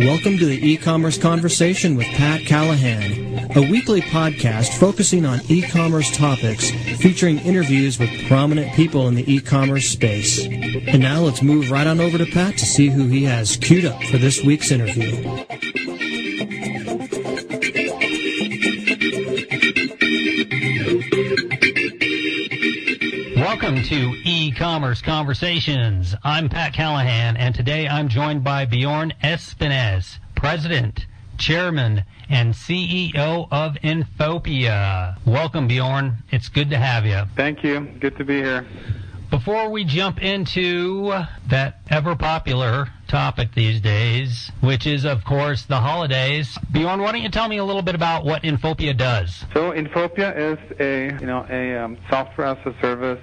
Welcome to the e-commerce conversation with Pat Callahan, a weekly podcast focusing on e-commerce topics featuring interviews with prominent people in the e-commerce space. And now let's move right on over to Pat to see who he has queued up for this week's interview. Welcome to e-commerce conversations. I'm Pat Callahan, and today I'm joined by Bjorn Espenes, President, Chairman, and CEO of Infopia. Welcome, Bjorn. It's good to have you. Thank you. Good to be here. Before we jump into that ever popular topic these days, which is, of course, the holidays, Bjorn, why don't you tell me a little bit about what Infopia does? So Infopia is a you know a um, software as a service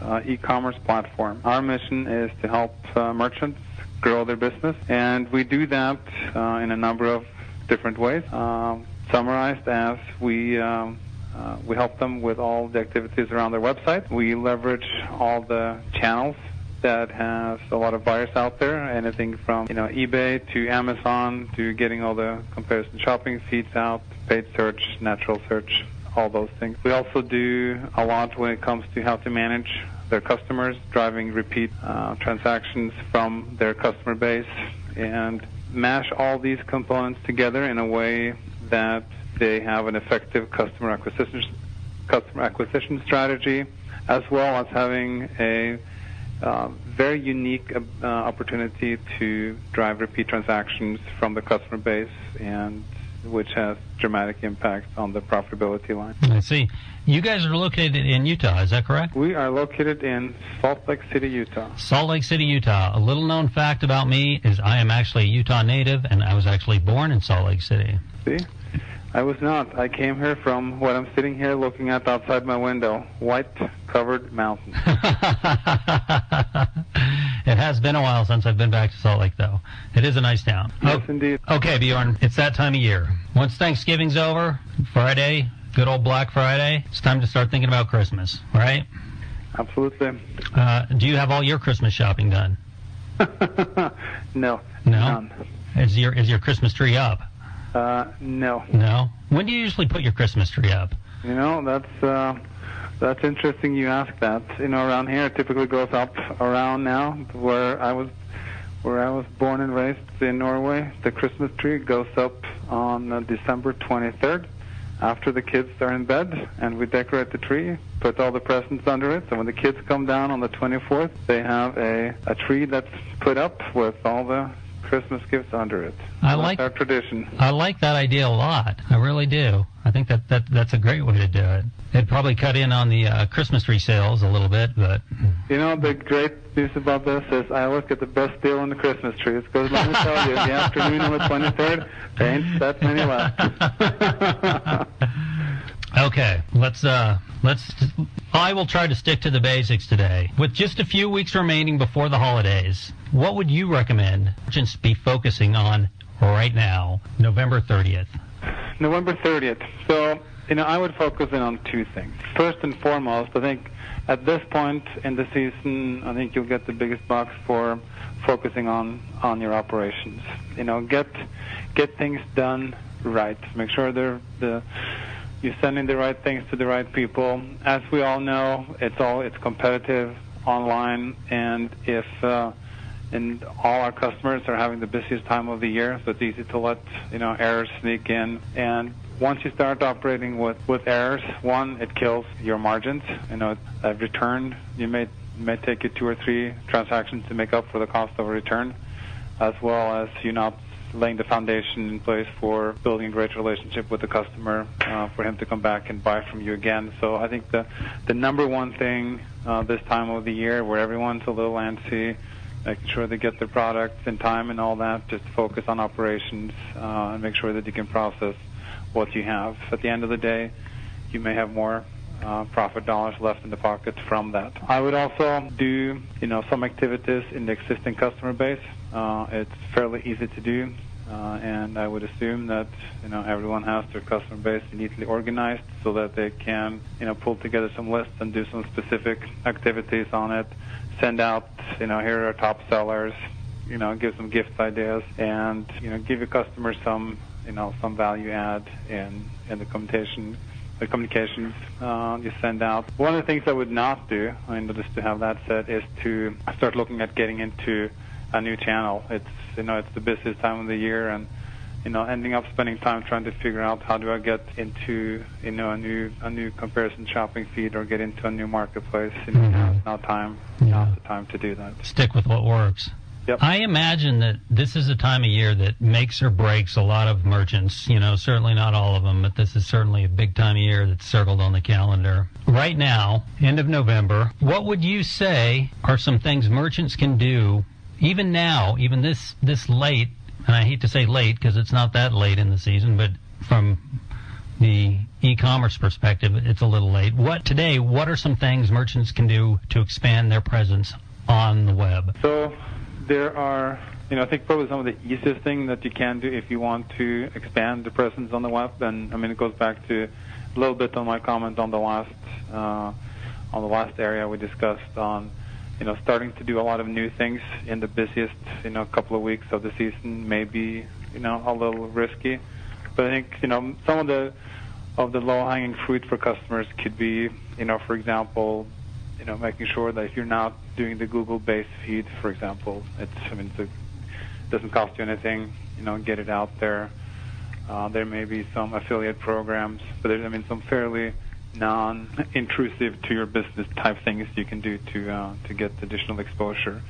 uh, e-commerce platform. Our mission is to help uh, merchants grow their business, and we do that uh, in a number of different ways. Um, summarized as we um, uh, we help them with all the activities around their website. We leverage all the channels that has a lot of buyers out there, anything from you know eBay to Amazon to getting all the comparison shopping feeds out, paid search, natural search, all those things. We also do a lot when it comes to how to manage their customers, driving repeat uh, transactions from their customer base, and mash all these components together in a way that they have an effective customer acquisition customer acquisition strategy, as well as having a uh, very unique uh, opportunity to drive repeat transactions from the customer base, and which has dramatic impact on the profitability line. I see. You guys are located in Utah, is that correct? We are located in Salt Lake City, Utah. Salt Lake City, Utah. A little known fact about me is I am actually a Utah native, and I was actually born in Salt Lake City. See? I was not. I came here from what I'm sitting here looking at outside my window white covered mountains. it has been a while since I've been back to Salt Lake, though. It is a nice town. Yes, oh, indeed. Okay, Bjorn, it's that time of year. Once Thanksgiving's over, Friday, good old Black Friday, it's time to start thinking about Christmas, right? Absolutely. Uh, do you have all your Christmas shopping done? no. No. None. Is your is your Christmas tree up? Uh, no. No. When do you usually put your Christmas tree up? You know, that's uh, that's interesting. You ask that. You know, around here, it typically goes up around now where I was where I was born and raised in Norway. The Christmas tree goes up on uh, December 23rd after the kids are in bed, and we decorate the tree, put all the presents under it. So when the kids come down on the 24th, they have a a tree that's put up with all the Christmas gifts under it. I like our tradition. I like that idea a lot. I really do. I think that, that that's a great way to do it. It'd probably cut in on the uh, Christmas tree sales a little bit, but you know the great news about this is I look at the best deal on the Christmas trees because let me tell you, the afternoon on the 23rd, there ain't that many left. Okay, let's uh let's I will try to stick to the basics today. With just a few weeks remaining before the holidays, what would you recommend merchants be focusing on right now, November 30th? November 30th. So, you know, I would focus in on two things. First and foremost, I think at this point in the season, I think you'll get the biggest box for focusing on on your operations. You know, get get things done right. Make sure they're the you're sending the right things to the right people. As we all know, it's all it's competitive online, and if uh, and all our customers are having the busiest time of the year, so it's easy to let you know errors sneak in. And once you start operating with with errors, one, it kills your margins. You know, a return you may may take you two or three transactions to make up for the cost of a return, as well as you not laying the foundation in place for building a great relationship with the customer, uh, for him to come back and buy from you again. So I think the the number one thing uh, this time of the year, where everyone's a little antsy, making sure they get their products in time and all that, just focus on operations uh, and make sure that you can process what you have. At the end of the day, you may have more uh, profit dollars left in the pocket from that. I would also do, you know, some activities in the existing customer base. Uh, it's fairly easy to do. Uh, and I would assume that you know everyone has their customer base neatly organized so that they can you know pull together some lists and do some specific activities on it. Send out you know here are top sellers, you know give some gift ideas and you know give your customers some you know some value add in in the communication the communications uh, you send out. One of the things I would not do, I mean, just to have that said, is to start looking at getting into a new channel. It's you know it's the busiest time of the year, and you know ending up spending time trying to figure out how do I get into you know a new a new comparison shopping feed or get into a new marketplace. You know, mm-hmm. now time yeah. now's the time to do that. Stick with what works. Yep. I imagine that this is a time of year that makes or breaks a lot of merchants. You know, certainly not all of them, but this is certainly a big time of year that's circled on the calendar. Right now, end of November, what would you say are some things merchants can do even now, even this this late, and I hate to say late because it's not that late in the season, but from the e-commerce perspective, it's a little late. What today? What are some things merchants can do to expand their presence on the web? So there are, you know, I think probably some of the easiest thing that you can do if you want to expand the presence on the web. And I mean, it goes back to a little bit on my comment on the last uh, on the last area we discussed on you know, starting to do a lot of new things in the busiest, you know, couple of weeks of the season may be, you know, a little risky. But I think, you know, some of the of the low-hanging fruit for customers could be, you know, for example, you know, making sure that if you're not doing the Google Base feed, for example, it's, I mean, it doesn't cost you anything, you know, get it out there. Uh, there may be some affiliate programs, but there's, I mean, some fairly non-intrusive to your business type things you can do to uh, to get additional exposure.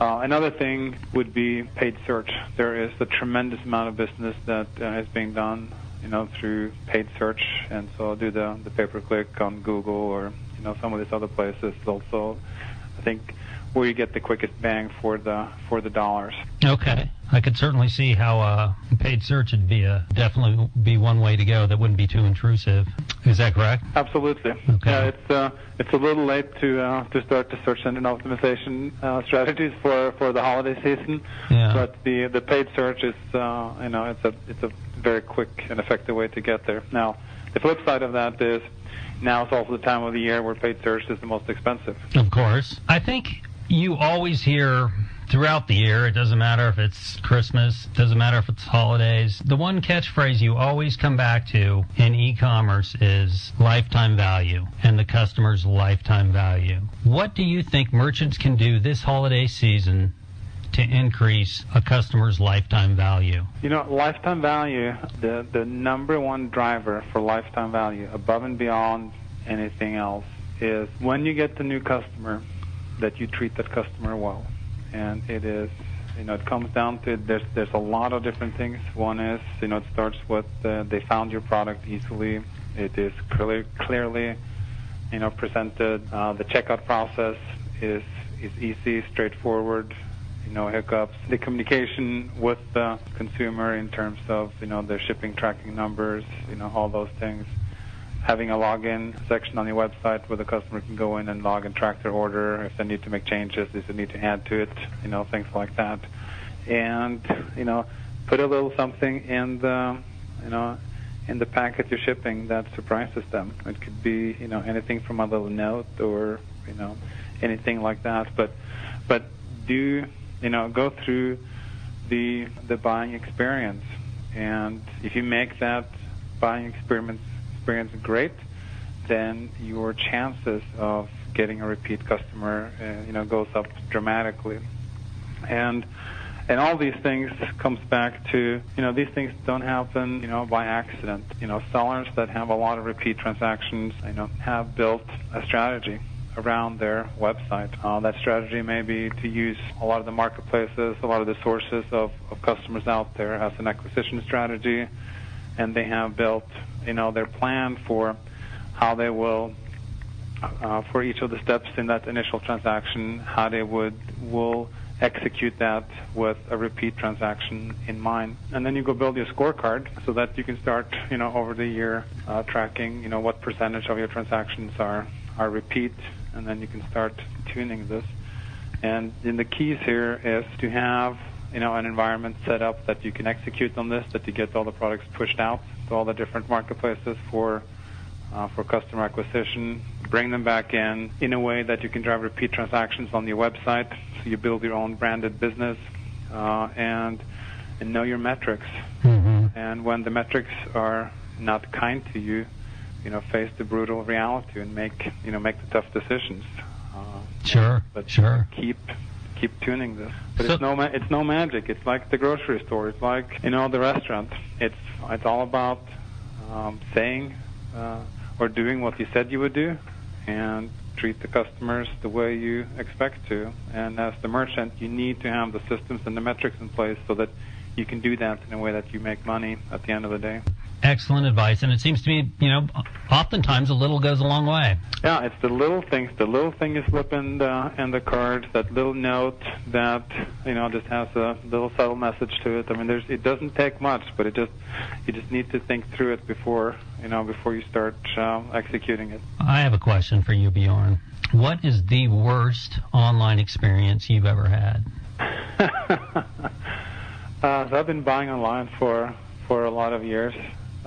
Uh, another thing would be paid search. There is a tremendous amount of business that uh, is being done, you know, through paid search, and so I'll do the the pay per click on Google or you know some of these other places. Also, I think where you get the quickest bang for the for the dollars. Okay, I could certainly see how uh, paid search would be a definitely be one way to go that wouldn't be too intrusive. Is that correct? Absolutely. Okay. Yeah, it's uh, it's a little late to uh, to start the search engine optimization uh, strategies for, for the holiday season. Yeah. But the the paid search is uh, you know it's a it's a very quick and effective way to get there. Now, the flip side of that is now it's also the time of the year where paid search is the most expensive. Of course. I think you always hear throughout the year, it doesn't matter if it's Christmas, it doesn't matter if it's holidays. The one catchphrase you always come back to in e-commerce is lifetime value and the customer's lifetime value. What do you think merchants can do this holiday season to increase a customer's lifetime value? You know, lifetime value, the, the number one driver for lifetime value above and beyond anything else is when you get the new customer, that you treat that customer well. And it is, you know, it comes down to there's there's a lot of different things. One is, you know, it starts with uh, they found your product easily. It is clearly clearly, you know, presented. Uh, the checkout process is is easy, straightforward. You know, hiccups. The communication with the consumer in terms of you know their shipping tracking numbers. You know, all those things having a login section on your website where the customer can go in and log and track their order if they need to make changes, if they need to add to it, you know, things like that. And, you know, put a little something in the, you know, in the packet you're shipping that surprises them. It could be, you know, anything from a little note or, you know, anything like that. But, but do, you know, go through the the buying experience, and if you make that buying experience experience great, then your chances of getting a repeat customer, uh, you know, goes up dramatically. and and all these things comes back to you know these things don't happen you know by accident. You know sellers that have a lot of repeat transactions you know have built a strategy around their website uh, that strategy may be to use a lot of the marketplaces a lot of the sources of, of customers out there as an acquisition strategy and they have built you know their plan for how they will uh, for each of the steps in that initial transaction how they would will execute that with a repeat transaction in mind. And then you go build your scorecard so that you can start, you know, over the year uh, tracking, you know, what percentage of your transactions are are repeat, and then you can start tuning this. And then the keys here is to have, you know, an environment set up that you can execute on this, that you get all the products pushed out to all the different marketplaces for uh, for customer acquisition, bring them back in in a way that you can drive repeat transactions on your website. So you build your own branded business uh, and and know your metrics. Mm-hmm. And when the metrics are not kind to you, you know, face the brutal reality and make you know make the tough decisions. Uh, sure. But sure. Keep keep tuning this. But so, it's no ma- it's no magic. It's like the grocery store. It's like you know the restaurant. It's it's all about um, saying uh, or doing what you said you would do and treat the customers the way you expect to. And as the merchant, you need to have the systems and the metrics in place so that you can do that in a way that you make money at the end of the day. Excellent advice, and it seems to me, you know, oftentimes a little goes a long way. Yeah, it's the little things. The little thing you slip in the in the card, that little note that you know just has a little subtle message to it. I mean, there's it doesn't take much, but it just you just need to think through it before you know before you start uh, executing it. I have a question for you, Bjorn. What is the worst online experience you've ever had? uh, so I've been buying online for for a lot of years.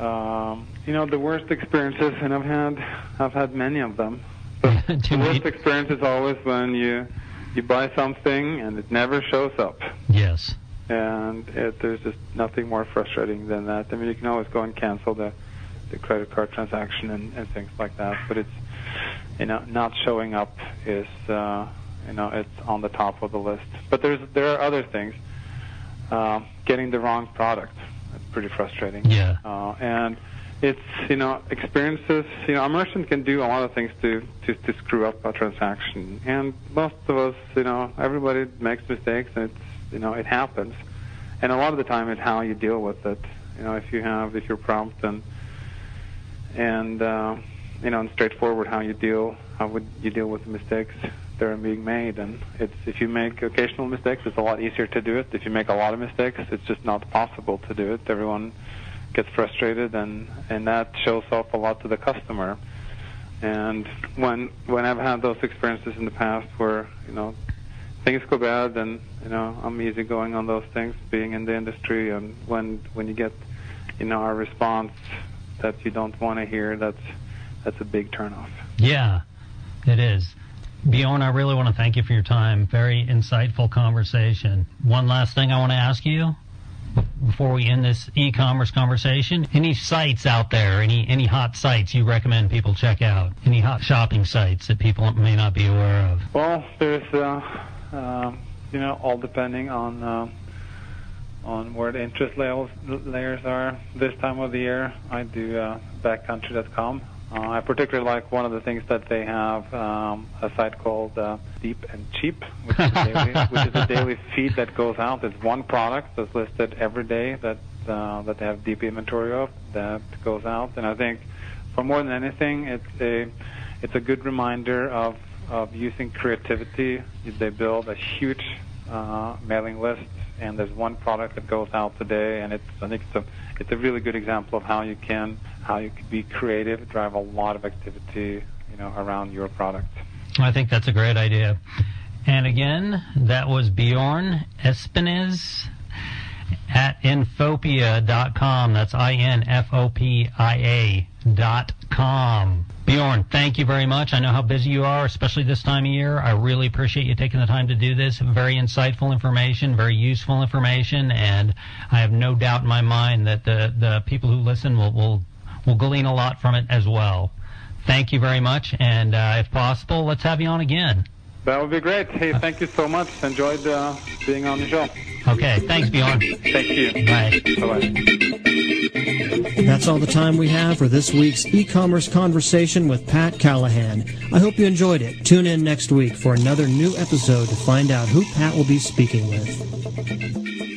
Um, you know, the worst experiences, and I've had I've had many of them. the worst experience is always when you you buy something and it never shows up. Yes. And it, there's just nothing more frustrating than that. I mean, you can always go and cancel the the credit card transaction and, and things like that, but it's you know not showing up is uh, you know it's on the top of the list. But there's there are other things. Uh, getting the wrong product pretty frustrating. Yeah. Uh, and it's you know experiences. You know, a merchant can do a lot of things to, to to screw up a transaction, and most of us, you know, everybody makes mistakes, and it's you know it happens. And a lot of the time, it's how you deal with it. You know, if you have if you're prompt and and uh, you know and straightforward how you deal how would you deal with the mistakes that are being made. And it's if you make occasional mistakes it's a lot easier to do it. If you make a lot of mistakes it's just not possible to do it. Everyone gets frustrated and and that shows off a lot to the customer. And when when I've had those experiences in the past where you know things go bad and you know I'm easy going on those things being in the industry and when when you get you know a response that you don't want to hear that's that's a big turnoff. Yeah it is. Bjorn, I really want to thank you for your time. Very insightful conversation. One last thing I want to ask you before we end this e-commerce conversation. Any sites out there, any any hot sites you recommend people check out? Any hot shopping sites that people may not be aware of? Well, there's uh, uh, you know all depending on uh, on where the interest levels, layers are. This time of the year, I do uh, backcountry.com. Uh, I particularly like one of the things that they have um, a site called uh, Steep and Cheap, which is, daily, which is, a daily feed that goes out. It's one product that's listed every day that uh, that they have deep inventory of that goes out. And I think, for more than anything, it's a it's a good reminder of of using creativity. They build a huge uh, mailing list, and there's one product that goes out today, and it's I think it's a it's a really good example of how you can how you can be creative, drive a lot of activity, you know, around your product. I think that's a great idea. And again, that was Bjorn Espenes at infopia.com. That's I N F O P I A dot com. Bjorn, thank you very much. I know how busy you are, especially this time of year. I really appreciate you taking the time to do this. Very insightful information, very useful information, and I have no doubt in my mind that the, the people who listen will, will, will glean a lot from it as well. Thank you very much, and uh, if possible, let's have you on again. That would be great. Hey, thank you so much. Enjoyed uh, being on the show. Okay, thanks, Bjorn. Thank you. Bye. Bye-bye. That's all the time we have for this week's e-commerce conversation with Pat Callahan. I hope you enjoyed it. Tune in next week for another new episode to find out who Pat will be speaking with.